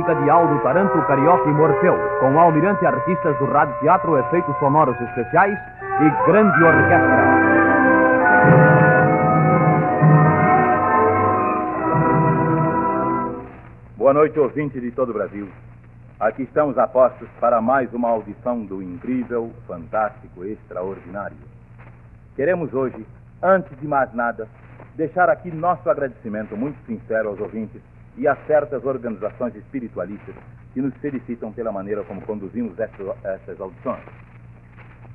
De Aldo Taranto, Carioca e Morfeu. Com Almirante artistas do Rádio Teatro, efeitos sonoros especiais e grande orquestra. Boa noite, ouvinte de todo o Brasil. Aqui estamos a postos para mais uma audição do incrível, fantástico, extraordinário. Queremos hoje, antes de mais nada, deixar aqui nosso agradecimento muito sincero aos ouvintes e a certas organizações espiritualistas que nos felicitam pela maneira como conduzimos essas, audições.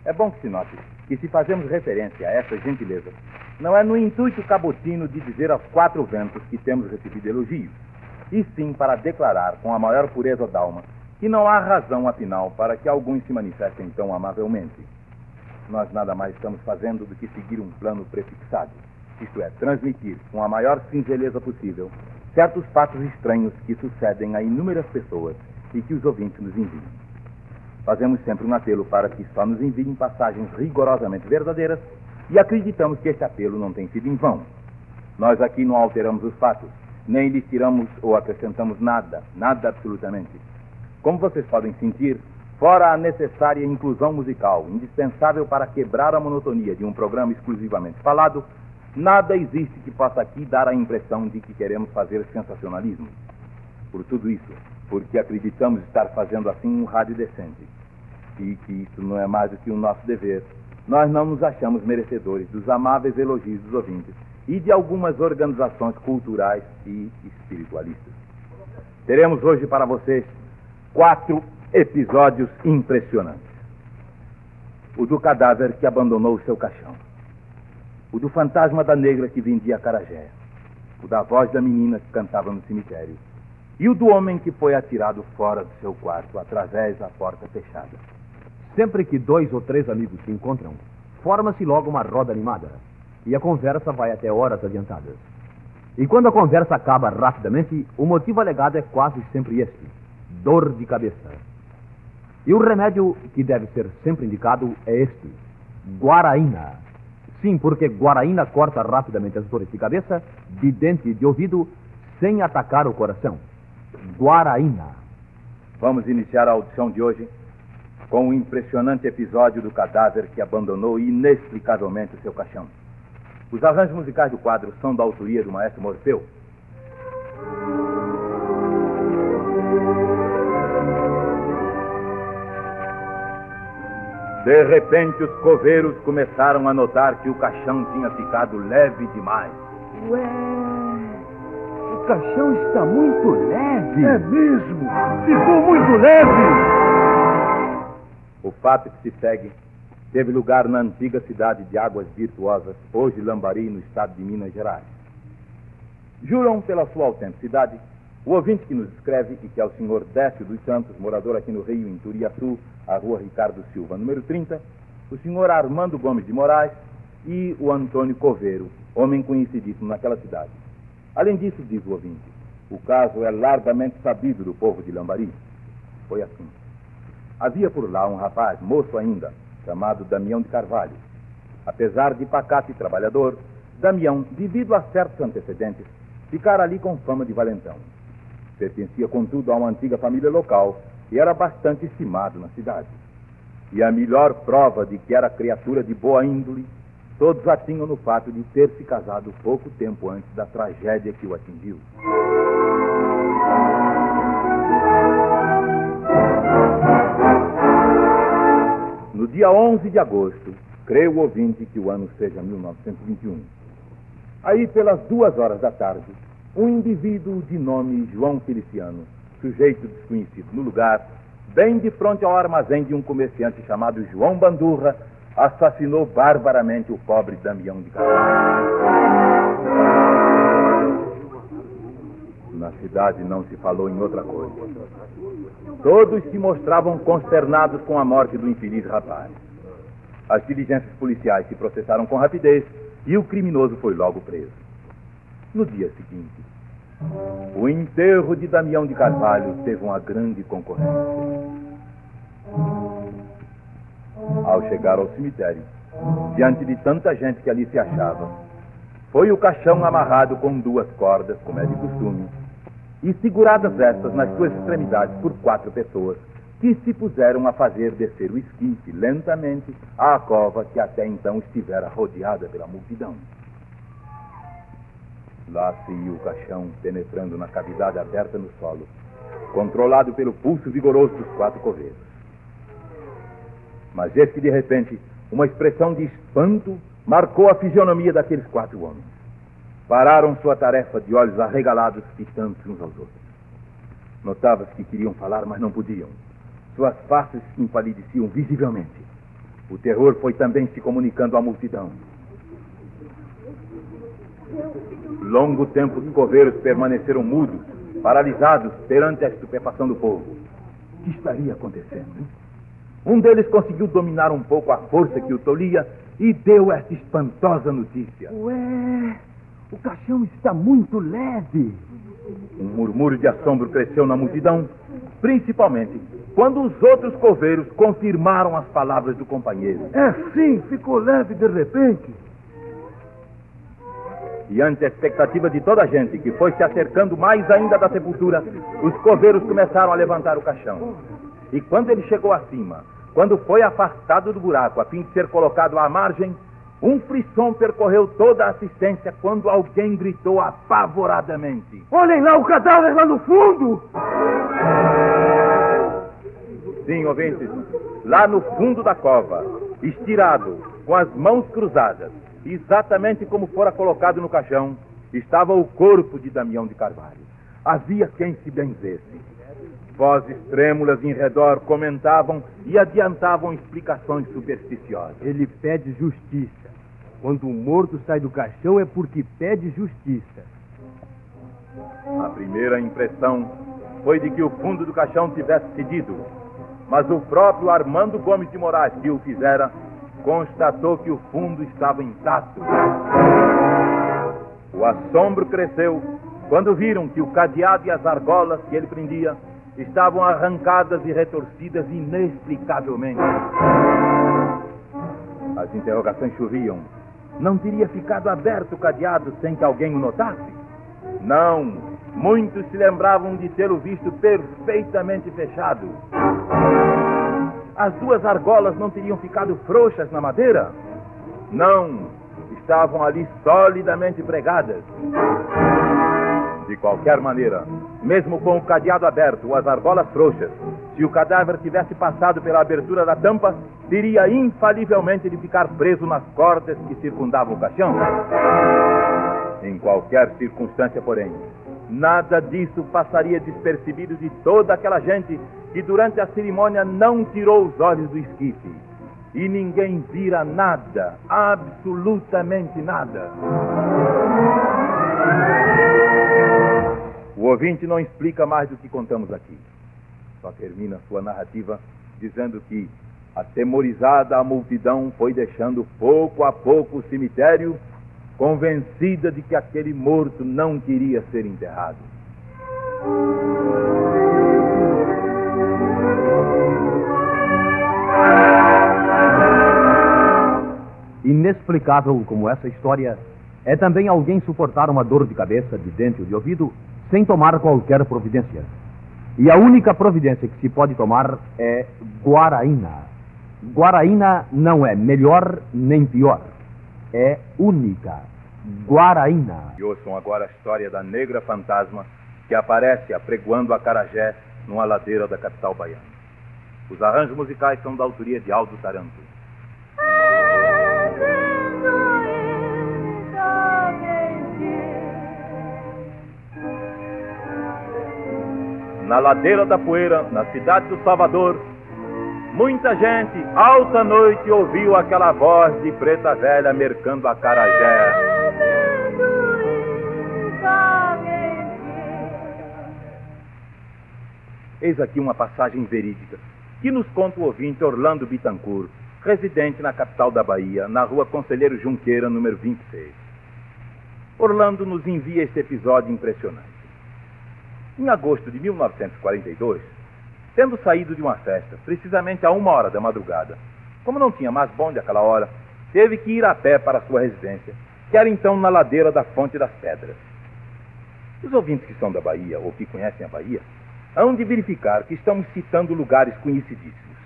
É bom que se note que se fazemos referência a essa gentileza, não é no intuito cabotino de dizer aos quatro ventos que temos recebido elogios, e sim para declarar com a maior pureza d'alma que não há razão, afinal, para que alguns se manifestem tão amavelmente. Nós nada mais estamos fazendo do que seguir um plano prefixado, isto é, transmitir com a maior singeleza possível certos fatos estranhos que sucedem a inúmeras pessoas e que os ouvintes nos enviam. Fazemos sempre um apelo para que só nos enviem passagens rigorosamente verdadeiras e acreditamos que este apelo não tem sido em vão. Nós aqui não alteramos os fatos, nem lhes tiramos ou acrescentamos nada, nada absolutamente. Como vocês podem sentir, fora a necessária inclusão musical, indispensável para quebrar a monotonia de um programa exclusivamente falado, nada existe que possa aqui dar a impressão de que queremos fazer sensacionalismo. Por tudo isso, porque acreditamos estar fazendo assim um rádio decente, e que isso não é mais do que o nosso dever, nós não nos achamos merecedores dos amáveis elogios dos ouvintes e de algumas organizações culturais e espiritualistas. Teremos hoje para vocês quatro episódios impressionantes: o do cadáver que abandonou o seu caixão, o do fantasma da negra que vendia carajé, o da voz da menina que cantava no cemitério e o do homem que foi atirado fora do seu quarto através da porta fechada. Sempre que dois ou três amigos se encontram, forma-se logo uma roda animada e a conversa vai até horas adiantadas. E quando a conversa acaba rapidamente, o motivo alegado é quase sempre este: dor de cabeça. E o remédio que deve ser sempre indicado é este: guaraína. Sim, porque guaraína corta rapidamente as dores de cabeça, de dente e de ouvido, sem atacar o coração. Guaraína. Vamos iniciar a audição de hoje com o impressionante episódio do cadáver que abandonou inexplicavelmente o seu caixão. Os arranjos musicais do quadro são da autoria do maestro Morfeu. De repente, os coveiros começaram a notar que o caixão tinha ficado leve demais. Ué, o caixão está muito leve. É mesmo? Ficou muito leve! O fato que se segue teve lugar na antiga cidade de Águas Virtuosas, hoje Lambari, no estado de Minas Gerais. Juram pela sua autenticidade o ouvinte que nos escreve e que é o senhor Décio dos Santos, morador aqui no Rio, em Turiaçu, a rua Ricardo Silva, número 30, o senhor Armando Gomes de Moraes e o Antônio Coveiro, homem conhecidíssimo naquela cidade. Além disso, diz o ouvinte, o caso é largamente sabido do povo de Lambari. Foi assim. Havia por lá um rapaz, moço ainda, chamado Damião de Carvalho. Apesar de pacato e trabalhador, Damião, devido a certos antecedentes, ficara ali com fama de valentão. Pertencia, contudo, a uma antiga família local e era bastante estimado na cidade. E a melhor prova de que era criatura de boa índole, todos a tinham no fato de ter se casado pouco tempo antes da tragédia que o atingiu. No dia 11 de agosto, creio o ouvinte que o ano seja 1921. Aí, pelas duas horas da tarde, um indivíduo de nome João Feliciano, sujeito desconhecido no lugar, bem de frente ao armazém de um comerciante chamado João Bandurra, assassinou barbaramente o pobre Damião de Carvalho. Na cidade não se falou em outra coisa. Todos se mostravam consternados com a morte do infeliz rapaz. As diligências policiais se processaram com rapidez e o criminoso foi logo preso. No dia seguinte, o enterro de Damião de Carvalho teve uma grande concorrência. Ao chegar ao cemitério, diante de tanta gente que ali se achava, foi o caixão amarrado com duas cordas, como é de costume, e seguradas estas nas suas extremidades por quatro pessoas, que se puseram a fazer descer o esquife lentamente à cova que até então estivera rodeada pela multidão. Lá se ia o caixão penetrando na cavidade aberta no solo, controlado pelo pulso vigoroso dos quatro coveiros. Mas eis que de repente uma expressão de espanto marcou a fisionomia daqueles quatro homens. Pararam sua tarefa de olhos arregalados, fitando-se uns aos outros. Notava-se que queriam falar, mas não podiam. Suas faces empalideciam visivelmente. O terror foi também se comunicando à multidão. Longo tempo os coveiros permaneceram mudos, paralisados perante a estupefação do povo. O que estaria acontecendo? Hein? Um deles conseguiu dominar um pouco a força que o tolia e deu esta espantosa notícia. Ué, o caixão está muito leve. Um murmúrio de assombro cresceu na multidão, principalmente quando os outros coveiros confirmaram as palavras do companheiro. É sim, ficou leve de repente. Diante a expectativa de toda a gente, que foi se acercando mais ainda da sepultura, os coveiros começaram a levantar o caixão. E quando ele chegou acima, quando foi afastado do buraco a fim de ser colocado à margem, um frisson percorreu toda a assistência quando alguém gritou apavoradamente: Olhem lá o cadáver lá no fundo! Sim, ouvintes, lá no fundo da cova, estirado, com as mãos cruzadas, exatamente como fora colocado no caixão, estava o corpo de Damião de Carvalho. Havia quem se benzesse. Vozes trêmulas em redor comentavam e adiantavam explicações supersticiosas. Ele pede justiça. Quando o morto sai do caixão é porque pede justiça. A primeira impressão foi de que o fundo do caixão tivesse cedido, mas o próprio Armando Gomes de Moraes, que o fizera, constatou que o fundo estava intacto. O assombro cresceu quando viram que o cadeado e as argolas que ele prendia estavam arrancadas e retorcidas inexplicavelmente. As interrogações choviam. Não teria ficado aberto o cadeado sem que alguém o notasse? Não. Muitos se lembravam de tê-lo visto perfeitamente fechado. As duas argolas não teriam ficado frouxas na madeira? Não. Estavam ali solidamente pregadas. De qualquer maneira, mesmo com o cadeado aberto as argolas frouxas, se o cadáver tivesse passado pela abertura da tampa, teria infalivelmente de ficar preso nas cordas que circundavam o caixão. Em qualquer circunstância, porém, nada disso passaria despercebido de toda aquela gente que durante a cerimônia não tirou os olhos do esquife. E ninguém vira nada, absolutamente nada. O ouvinte não explica mais do que contamos aqui. Só termina sua narrativa dizendo que, atemorizada a multidão, foi deixando pouco a pouco o cemitério, convencida de que aquele morto não queria ser enterrado. Inexplicável como essa história é também alguém suportar uma dor de cabeça, de dente ou de ouvido sem tomar qualquer providência. E a única providência que se pode tomar é Guaraína. Guaraína não é melhor nem pior, é única. Guaraína. E ouçam agora a história da negra fantasma que aparece apregoando a Carajé numa ladeira da capital baiana. Os arranjos musicais são da autoria de Aldo Taranto. Na ladeira da poeira, na cidade do Salvador, muita gente, alta noite, ouviu aquela voz de preta velha mercando a carajé. Eis aqui uma passagem verídica que nos conta o ouvinte Orlando Bittencourt, residente na capital da Bahia, na rua Conselheiro Junqueira, número 26. Orlando nos envia este episódio impressionante. Em agosto de 1942, tendo saído de uma festa, precisamente a uma hora da madrugada, como não tinha mais bonde àquela hora, teve que ir a pé para sua residência, que era então na ladeira da Fonte das Pedras. Os ouvintes que são da Bahia ou que conhecem a Bahia hão de verificar que estamos citando lugares conhecidíssimos.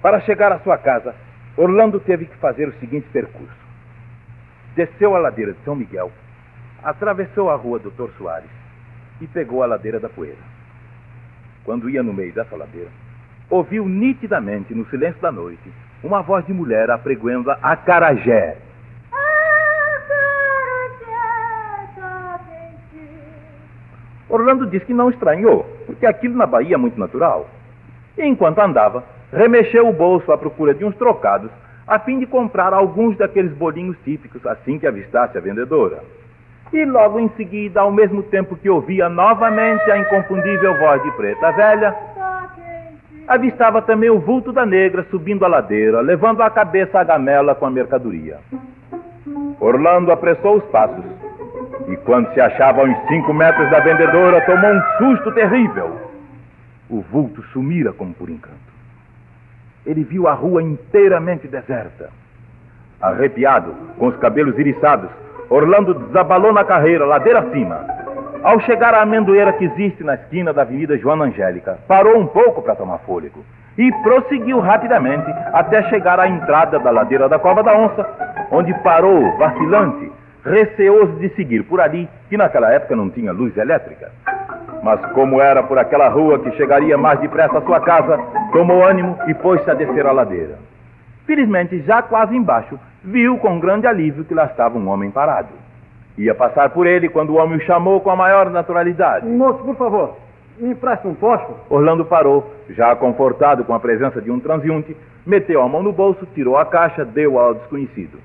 Para chegar à sua casa, Orlando teve que fazer o seguinte percurso: desceu a ladeira de São Miguel, atravessou a rua Doutor Soares e pegou a ladeira da Poeira. Quando ia no meio dessa ladeira, ouviu nitidamente, no silêncio da noite, uma voz de mulher apregoando a Carajé. Orlando disse que não estranhou, porque aquilo na Bahia é muito natural. E enquanto andava, remexeu o bolso à procura de uns trocados, a fim de comprar alguns daqueles bolinhos típicos assim que avistasse a vendedora. E logo em seguida, ao mesmo tempo que ouvia novamente a inconfundível voz de preta velha, avistava também o vulto da negra subindo a ladeira, levando à cabeça a gamela com a mercadoria. Orlando apressou os passos e, quando se achava a uns cinco metros da vendedora, tomou um susto terrível. O vulto sumira como por encanto. Ele viu a rua inteiramente deserta. Arrepiado, com os cabelos iriçados, Orlando desabalou na carreira, ladeira acima. Ao chegar à amendoeira que existe na esquina da Avenida Joana Angélica, parou um pouco para tomar fôlego e prosseguiu rapidamente até chegar à entrada da ladeira da Cova da Onça, onde parou, vacilante, receoso de seguir por ali, que naquela época não tinha luz elétrica. Mas como era por aquela rua que chegaria mais depressa à sua casa, tomou ânimo e pôs-se a descer a ladeira. Felizmente, já quase embaixo, viu com grande alívio que lá estava um homem parado. Ia passar por ele quando o homem o chamou com a maior naturalidade. Moço, por favor, me empresta um fósforo. Orlando parou, já confortado com a presença de um transeunte, meteu a mão no bolso, tirou a caixa, deu ao desconhecido.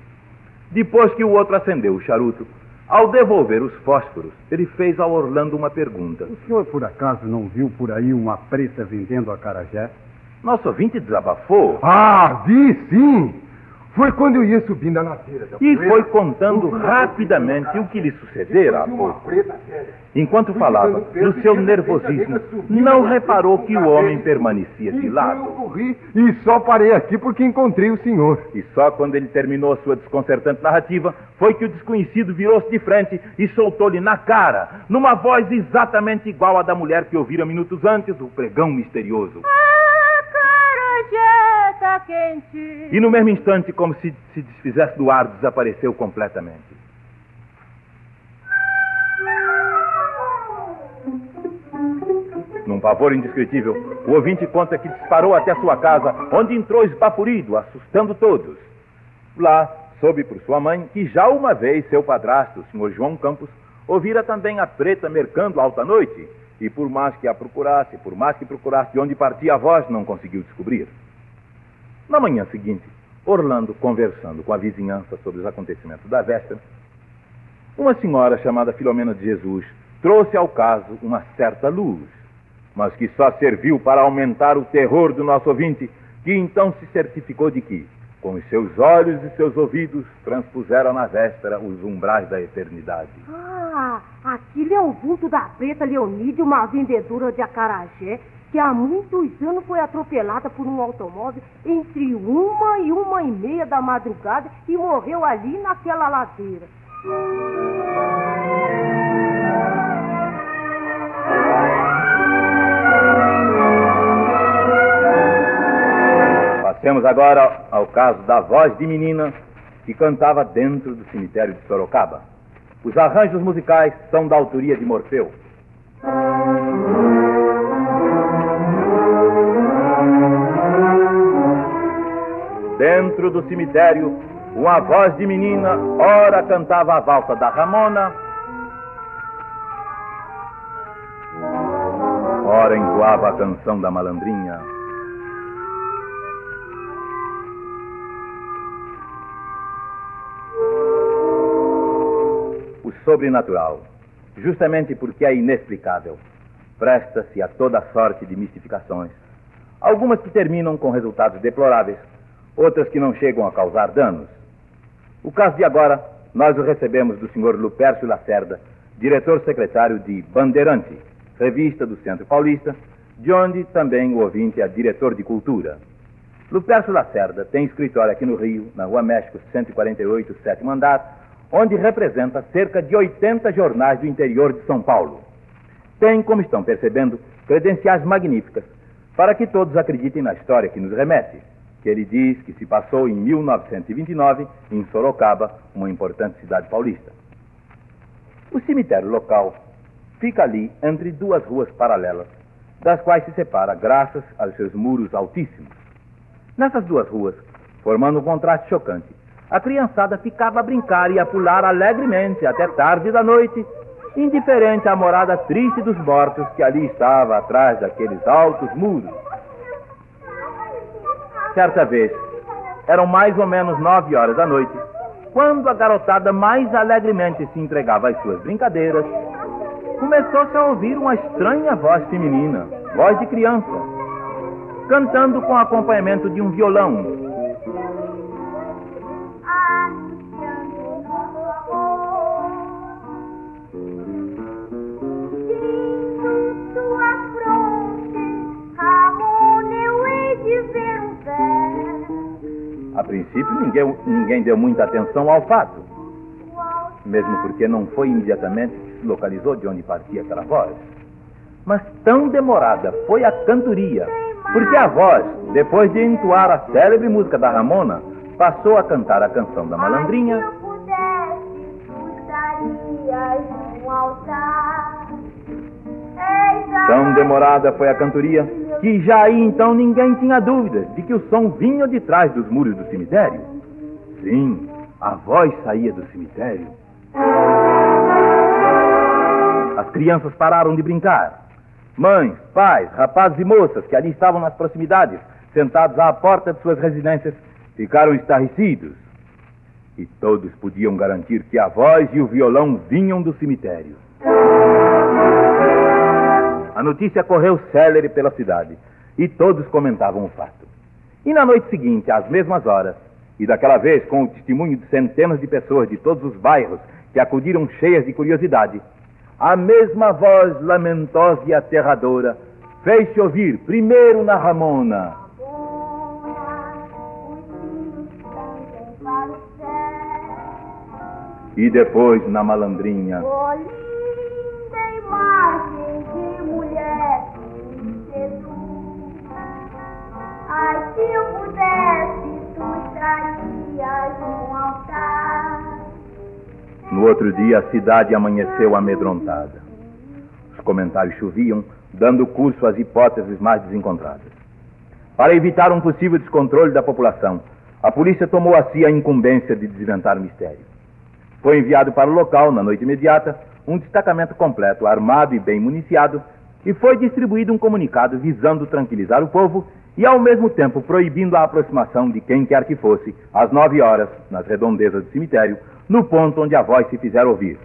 Depois que o outro acendeu o charuto, ao devolver os fósforos, ele fez ao Orlando uma pergunta. O senhor, por acaso, não viu por aí uma preta vendendo acarajé? Nosso ouvinte desabafou. Ah, vi sim! Foi quando eu ia subindo a ladeira da E foi contando rapidamente o que lhe sucedera há pouco. Enquanto falava, no seu nervosismo, não reparou que o homem permanecia de Então eu lado. corri e só parei aqui porque encontrei o senhor. E só quando ele terminou a sua desconcertante narrativa foi que o desconhecido virou-se de frente e soltou-lhe na cara, numa voz exatamente igual à da mulher que ouvira minutos antes, o pregão misterioso. Acarajé quente. E no mesmo instante, como se se desfizesse do ar, desapareceu completamente. Num pavor indescritível, o ouvinte conta que disparou até sua casa, onde entrou esbaforido, assustando todos. Lá, soube por sua mãe que já uma vez seu padrasto, o senhor João Campos, ouvira também a preta mercando alta noite, e por mais que a procurasse, por mais que procurasse de onde partia a voz, não conseguiu descobrir. Na manhã seguinte, Orlando, conversando com a vizinhança sobre os acontecimentos da véspera, uma senhora chamada Filomena de Jesus trouxe ao caso uma certa luz, mas que só serviu para aumentar o terror do nosso ouvinte, que então se certificou de que, com os seus olhos e seus ouvidos, transpuseram na véspera os umbrais da eternidade. Aquilo é o vulto da preta Leonídia, uma vendedora de acarajé, que há muitos anos foi atropelada por um automóvel entre uma e uma e meia da madrugada e morreu ali naquela ladeira. Passemos agora ao caso da voz de menina que cantava dentro do cemitério de Sorocaba. Os arranjos musicais são da autoria de Morfeu. Dentro do cemitério, uma voz de menina ora cantava a valsa da Ramona, ora entoava a canção da malandrinha. Sobrenatural, justamente porque é inexplicável, presta-se a toda sorte de mistificações. Algumas que terminam com resultados deploráveis, outras que não chegam a causar danos. O caso de agora, nós o recebemos do Sr. Lupércio Lacerda, diretor-secretário de Bandeirante, revista do Centro Paulista, de onde também o ouvinte é diretor de cultura. Lupércio Lacerda tem escritório aqui no Rio, na Rua México 148, sétimo andar, onde representa cerca de 80 jornais do interior de São Paulo. Tem, como estão percebendo, credenciais magníficas para que todos acreditem na história que nos remete, que ele diz que se passou em 1929 em Sorocaba, uma importante cidade paulista. O cemitério local fica ali entre duas ruas paralelas, das quais se separa graças aos seus muros altíssimos. Nessas duas ruas, formando um contraste chocante, a criançada ficava a brincar e a pular alegremente até tarde da noite, indiferente à morada triste dos mortos que ali estava atrás daqueles altos muros. Certa vez, eram mais ou menos nove horas da noite, quando a garotada mais alegremente se entregava às suas brincadeiras, começou-se a ouvir uma estranha voz feminina, voz de criança, cantando com acompanhamento de um violão, ninguém, ninguém deu muita atenção ao fato, mesmo porque não foi imediatamente que se localizou de onde partia aquela voz. Mas tão demorada foi a cantoria, porque a voz, depois de entoar a célebre música da Ramona, passou a cantar a canção da malandrinha. Tão demorada foi a cantoria que já aí então ninguém tinha dúvidas de que o som vinha de trás dos muros do cemitério. Sim, a voz saía do cemitério. As crianças pararam de brincar. Mães, pais, rapazes e moças que ali estavam nas proximidades, sentados à porta de suas residências, ficaram estarrecidos. E todos podiam garantir que a voz e o violão vinham do cemitério. A notícia correu célere pela cidade e todos comentavam o fato. E na noite seguinte, às mesmas horas, e daquela vez com o testemunho de centenas de pessoas de todos os bairros que acudiram cheias de curiosidade, a mesma voz lamentosa e aterradora fez-se ouvir primeiro na Ramona. E depois na malandrinha. Ai, se eu estarias no outro dia, a cidade amanheceu amedrontada. Os comentários choviam, dando curso às hipóteses mais desencontradas. Para evitar um possível descontrole da população, a polícia tomou a si a incumbência de desventar o mistério. Foi enviado para o local, na noite imediata, um destacamento completo, armado e bem municiado, e foi distribuído um comunicado visando tranquilizar o povo e, ao mesmo tempo, proibindo a aproximação de quem quer que fosse, às nove horas, nas redondezas do cemitério, no ponto onde a voz se fizer ouvir.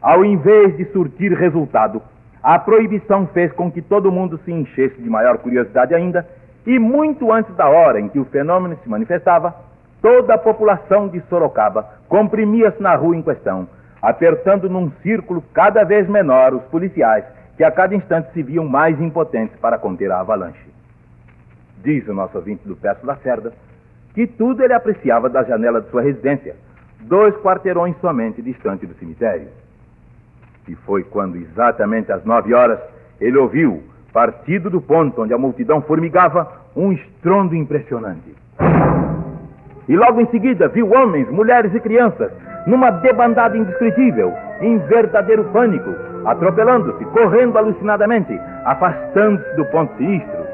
Ao invés de surtir resultado, a proibição fez com que todo mundo se enchesse de maior curiosidade ainda, e muito antes da hora em que o fenômeno se manifestava, toda a população de Sorocaba comprimia-se na rua em questão, apertando num círculo cada vez menor os policiais, que a cada instante se viam mais impotentes para conter a avalanche diz o nosso ouvinte do Peço Lacerda, que tudo ele apreciava da janela de sua residência, dois quarteirões somente distante do cemitério. E foi quando, exatamente às nove horas, ele ouviu, partido do ponto onde a multidão formigava, um estrondo impressionante. E logo em seguida viu homens, mulheres e crianças, numa debandada indescritível, em verdadeiro pânico, atropelando-se, correndo alucinadamente, afastando-se do ponto sinistro.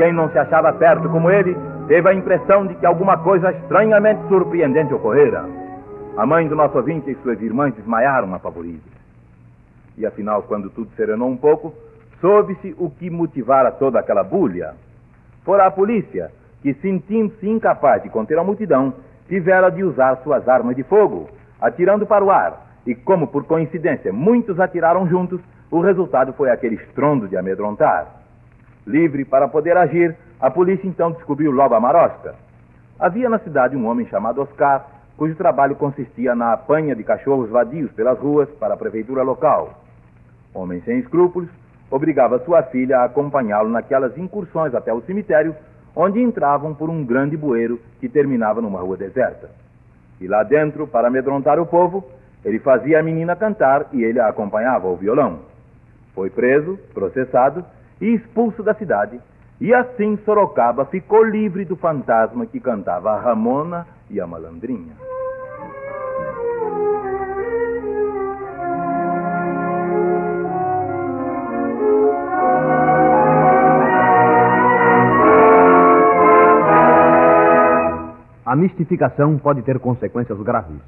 Quem não se achava perto como ele teve a impressão de que alguma coisa estranhamente surpreendente ocorrera. A mãe do nosso ouvinte e suas irmãs desmaiaram apavoridas. E afinal, quando tudo serenou um pouco, soube-se o que motivara toda aquela bulha. Fora a polícia, que, sentindo-se incapaz de conter a multidão, tivera de usar suas armas de fogo, atirando para o ar, e como por coincidência muitos atiraram juntos, o resultado foi aquele estrondo de amedrontar. Livre para poder agir, a polícia então descobriu logo a marosca. Havia na cidade um homem chamado Oscar, cujo trabalho consistia na apanha de cachorros vadios pelas ruas para a prefeitura local. Homem sem escrúpulos, obrigava sua filha a acompanhá-lo naquelas incursões até o cemitério, onde entravam por um grande bueiro que terminava numa rua deserta. E lá dentro, para amedrontar o povo, ele fazia a menina cantar e ele a acompanhava ao violão. Foi preso, processado e expulso da cidade. E assim Sorocaba ficou livre do fantasma que cantava a Ramona e a Malandrinha. A mistificação pode ter consequências graves.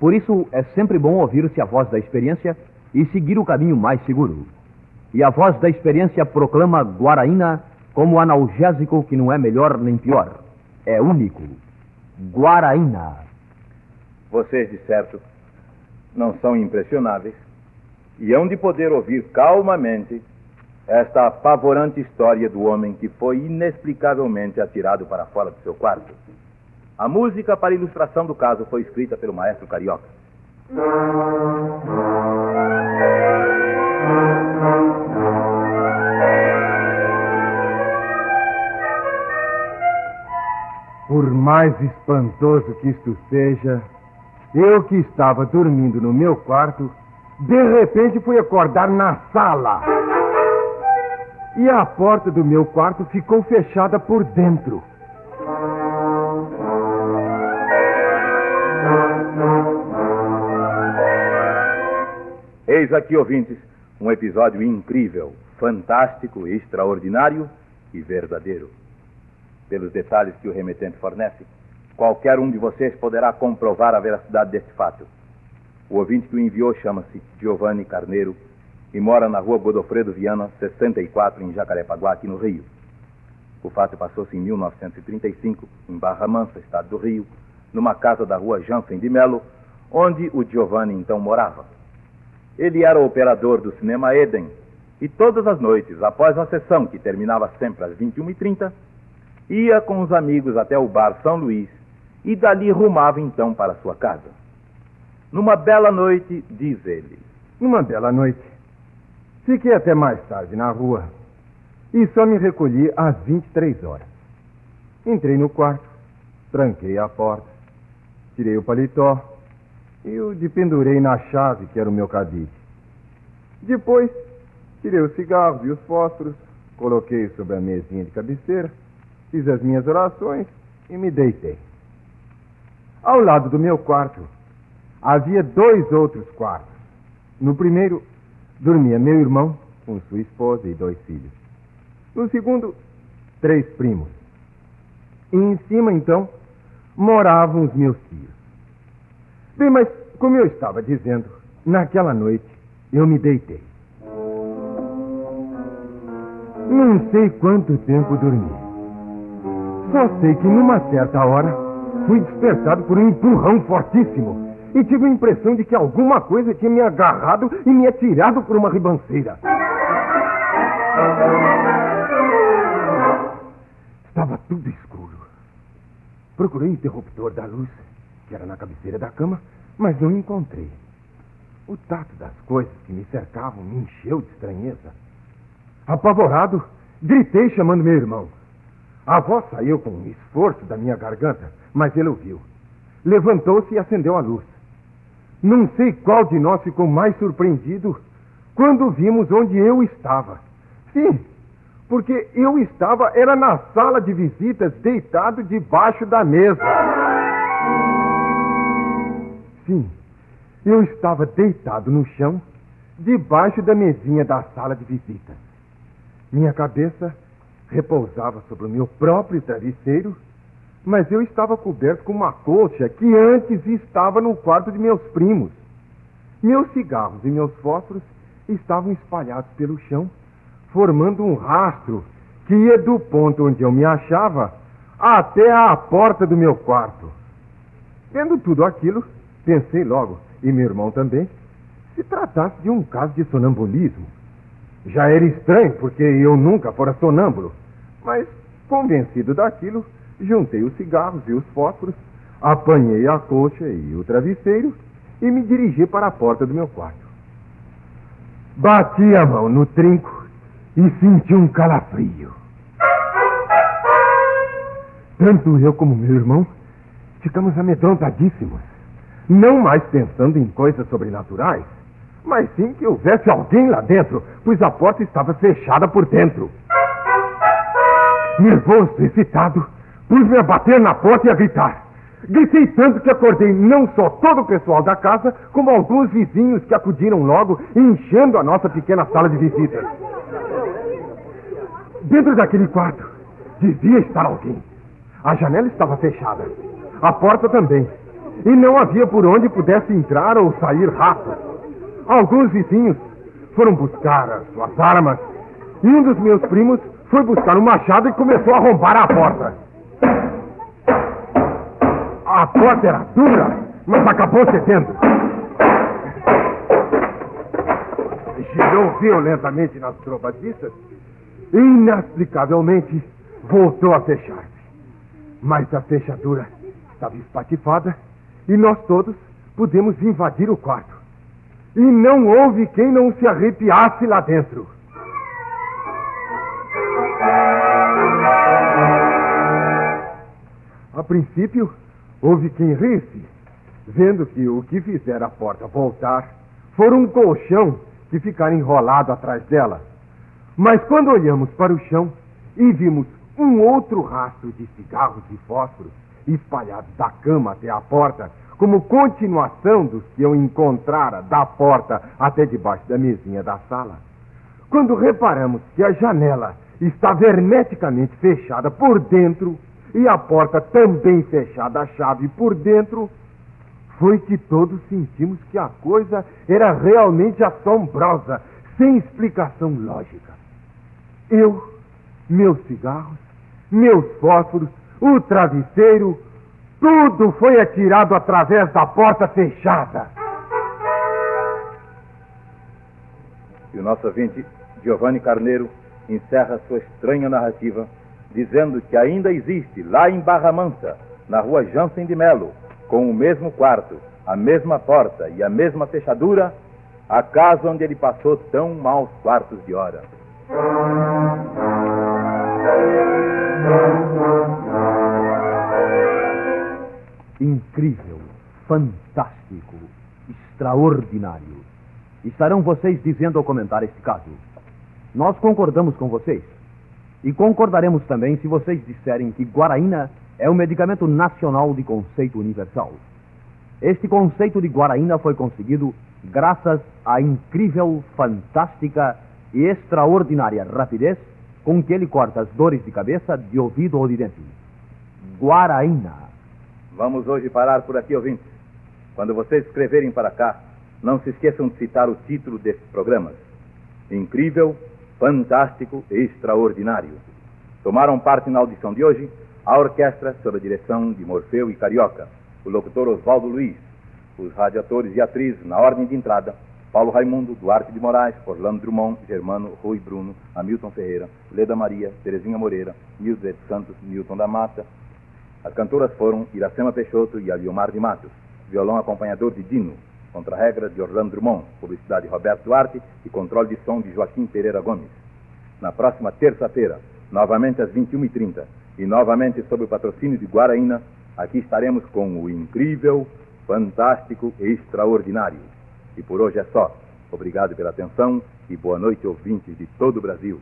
Por isso, é sempre bom ouvir-se a voz da experiência e seguir o caminho mais seguro. E a voz da experiência proclama Guaraína como analgésico que não é melhor nem pior. É único. Guaraína. Vocês, de certo, não são impressionáveis e hão de poder ouvir calmamente esta apavorante história do homem que foi inexplicavelmente atirado para fora do seu quarto. A música para ilustração do caso foi escrita pelo maestro Carioca. Por mais espantoso que isto seja, eu que estava dormindo no meu quarto, de repente fui acordar na sala. E a porta do meu quarto ficou fechada por dentro. Eis aqui, ouvintes, um episódio incrível, fantástico, extraordinário e verdadeiro. Pelos detalhes que o remetente fornece, qualquer um de vocês poderá comprovar a veracidade deste fato. O ouvinte que o enviou chama-se Giovanni Carneiro e mora na rua Godofredo Viana, 64, em Jacarepaguá, aqui no Rio. O fato passou-se em 1935, em Barra Mansa, estado do Rio, numa casa da rua Jansen de Melo, onde o Giovanni então morava. Ele era operador do cinema Eden e todas as noites, após a sessão, que terminava sempre às 21h30, ia com os amigos até o bar São Luís e dali rumava então para sua casa. Numa bela noite, diz ele. Numa bela noite, fiquei até mais tarde na rua e só me recolhi às 23 horas. Entrei no quarto, tranquei a porta, tirei o paletó e o dependurei na chave que era o meu cabide. Depois, tirei os cigarros e os fósforos, coloquei sobre a mesinha de cabeceira, fiz as minhas orações e me deitei. Ao lado do meu quarto havia dois outros quartos. No primeiro dormia meu irmão com sua esposa e dois filhos. No segundo, três primos. E em cima, então, moravam os meus tios. Bem, mas como eu estava dizendo, naquela noite eu me deitei. Não sei quanto tempo dormi. Só sei que numa certa hora fui despertado por um empurrão fortíssimo e tive a impressão de que alguma coisa tinha me agarrado e me atirado por uma ribanceira. Estava tudo escuro. Procurei o interruptor da luz, que era na cabeceira da cama, mas não encontrei. O tato das coisas que me cercavam me encheu de estranheza. Apavorado, gritei chamando meu irmão. A voz saiu com um esforço da minha garganta, mas ele ouviu. Levantou-se e acendeu a luz. Não sei qual de nós ficou mais surpreendido quando vimos onde eu estava. Sim, porque eu estava era na sala de visitas, deitado debaixo da mesa. Sim, eu estava deitado no chão, debaixo da mesinha da sala de visitas. Minha cabeça repousava sobre o meu próprio travesseiro, mas eu estava coberto com uma colcha que antes estava no quarto de meus primos. Meus cigarros e meus fósforos estavam espalhados pelo chão, formando um rastro que ia do ponto onde eu me achava até a porta do meu quarto. Vendo tudo aquilo, Pensei logo, e meu irmão também, se tratasse de um caso de sonambulismo. Já era estranho, porque eu nunca fora sonâmbulo. Mas, convencido daquilo, juntei os cigarros e os fósforos, apanhei a coxa e o travesseiro e me dirigi para a porta do meu quarto. Bati a mão no trinco e senti um calafrio. Tanto eu como meu irmão ficamos amedrontadíssimos. Não mais pensando em coisas sobrenaturais, mas sim que houvesse alguém lá dentro, pois a porta estava fechada por dentro. Nervoso, excitado, pus-me a bater na porta e a gritar. Gritei tanto que acordei não só todo o pessoal da casa, como alguns vizinhos que acudiram logo, enchendo a nossa pequena sala de visitas. Dentro daquele quarto, devia estar alguém. A janela estava fechada, a porta também, e não havia por onde pudesse entrar ou sair rato. Alguns vizinhos foram buscar as suas armas, e um dos meus primos foi buscar um machado e começou a arrombar a porta. A porta era dura, mas acabou cedendo. Girou violentamente nas trombadistas e, inexplicavelmente, voltou a fechar-se. Mas a fechadura estava espatifada e nós todos pudemos invadir o quarto. E não houve quem não se arrepiasse lá dentro. A princípio, houve quem risse, vendo que o que fizera a porta voltar fora um colchão que ficara enrolado atrás dela. Mas quando olhamos para o chão e vimos um outro rastro de cigarros e fósforos espalhados da cama até a porta, como continuação dos que eu encontrara da porta até debaixo da mesinha da sala, quando reparamos que a janela estava hermeticamente fechada por dentro e a porta também fechada a chave por dentro, foi que todos sentimos que a coisa era realmente assombrosa, sem explicação lógica. Eu, meus cigarros, meus fósforos, o travesseiro, tudo foi atirado através da porta fechada. E o nosso ouvinte, Giovanni Carneiro, encerra sua estranha narrativa dizendo que ainda existe lá em Barra Mansa, na rua Jansen de Melo, com o mesmo quarto, a mesma porta e a mesma fechadura, a casa onde ele passou tão maus quartos de hora. Incrível, fantástico, extraordinário. Estarão vocês dizendo ao comentar este caso. Nós concordamos com vocês. E concordaremos também se vocês disserem que Guaraína é um medicamento nacional de conceito universal. Este conceito de Guaraína foi conseguido graças à incrível, fantástica e extraordinária rapidez com que ele corta as dores de cabeça, de ouvido ou de dente. Guaraína. Vamos hoje parar por aqui, ouvintes. Quando vocês escreverem para cá, não se esqueçam de citar o título desses programas. Incrível, fantástico e extraordinário. Tomaram parte na audição de hoje a orquestra sob a direção de Morfeu e Carioca, o locutor Oswaldo Luiz, os radiatores e atrizes na ordem de entrada, Paulo Raimundo, Duarte de Moraes, Orlando Drummond, Germano, Rui Bruno, Hamilton Ferreira, Leda Maria, Terezinha Moreira, Mildred Santos, Newton da Mata. As cantoras foram Iracema Peixoto e Aliomar de Matos, violão acompanhador de Dino, Contra-regra de Orlando Drummond, publicidade de Roberto Duarte e controle de som de Joaquim Pereira Gomes. Na próxima terça-feira, novamente às 21h30 e novamente sob o patrocínio de Guaraína, aqui estaremos com o incrível, fantástico e extraordinário. E por hoje é só. Obrigado pela atenção e boa noite, ouvintes de todo o Brasil.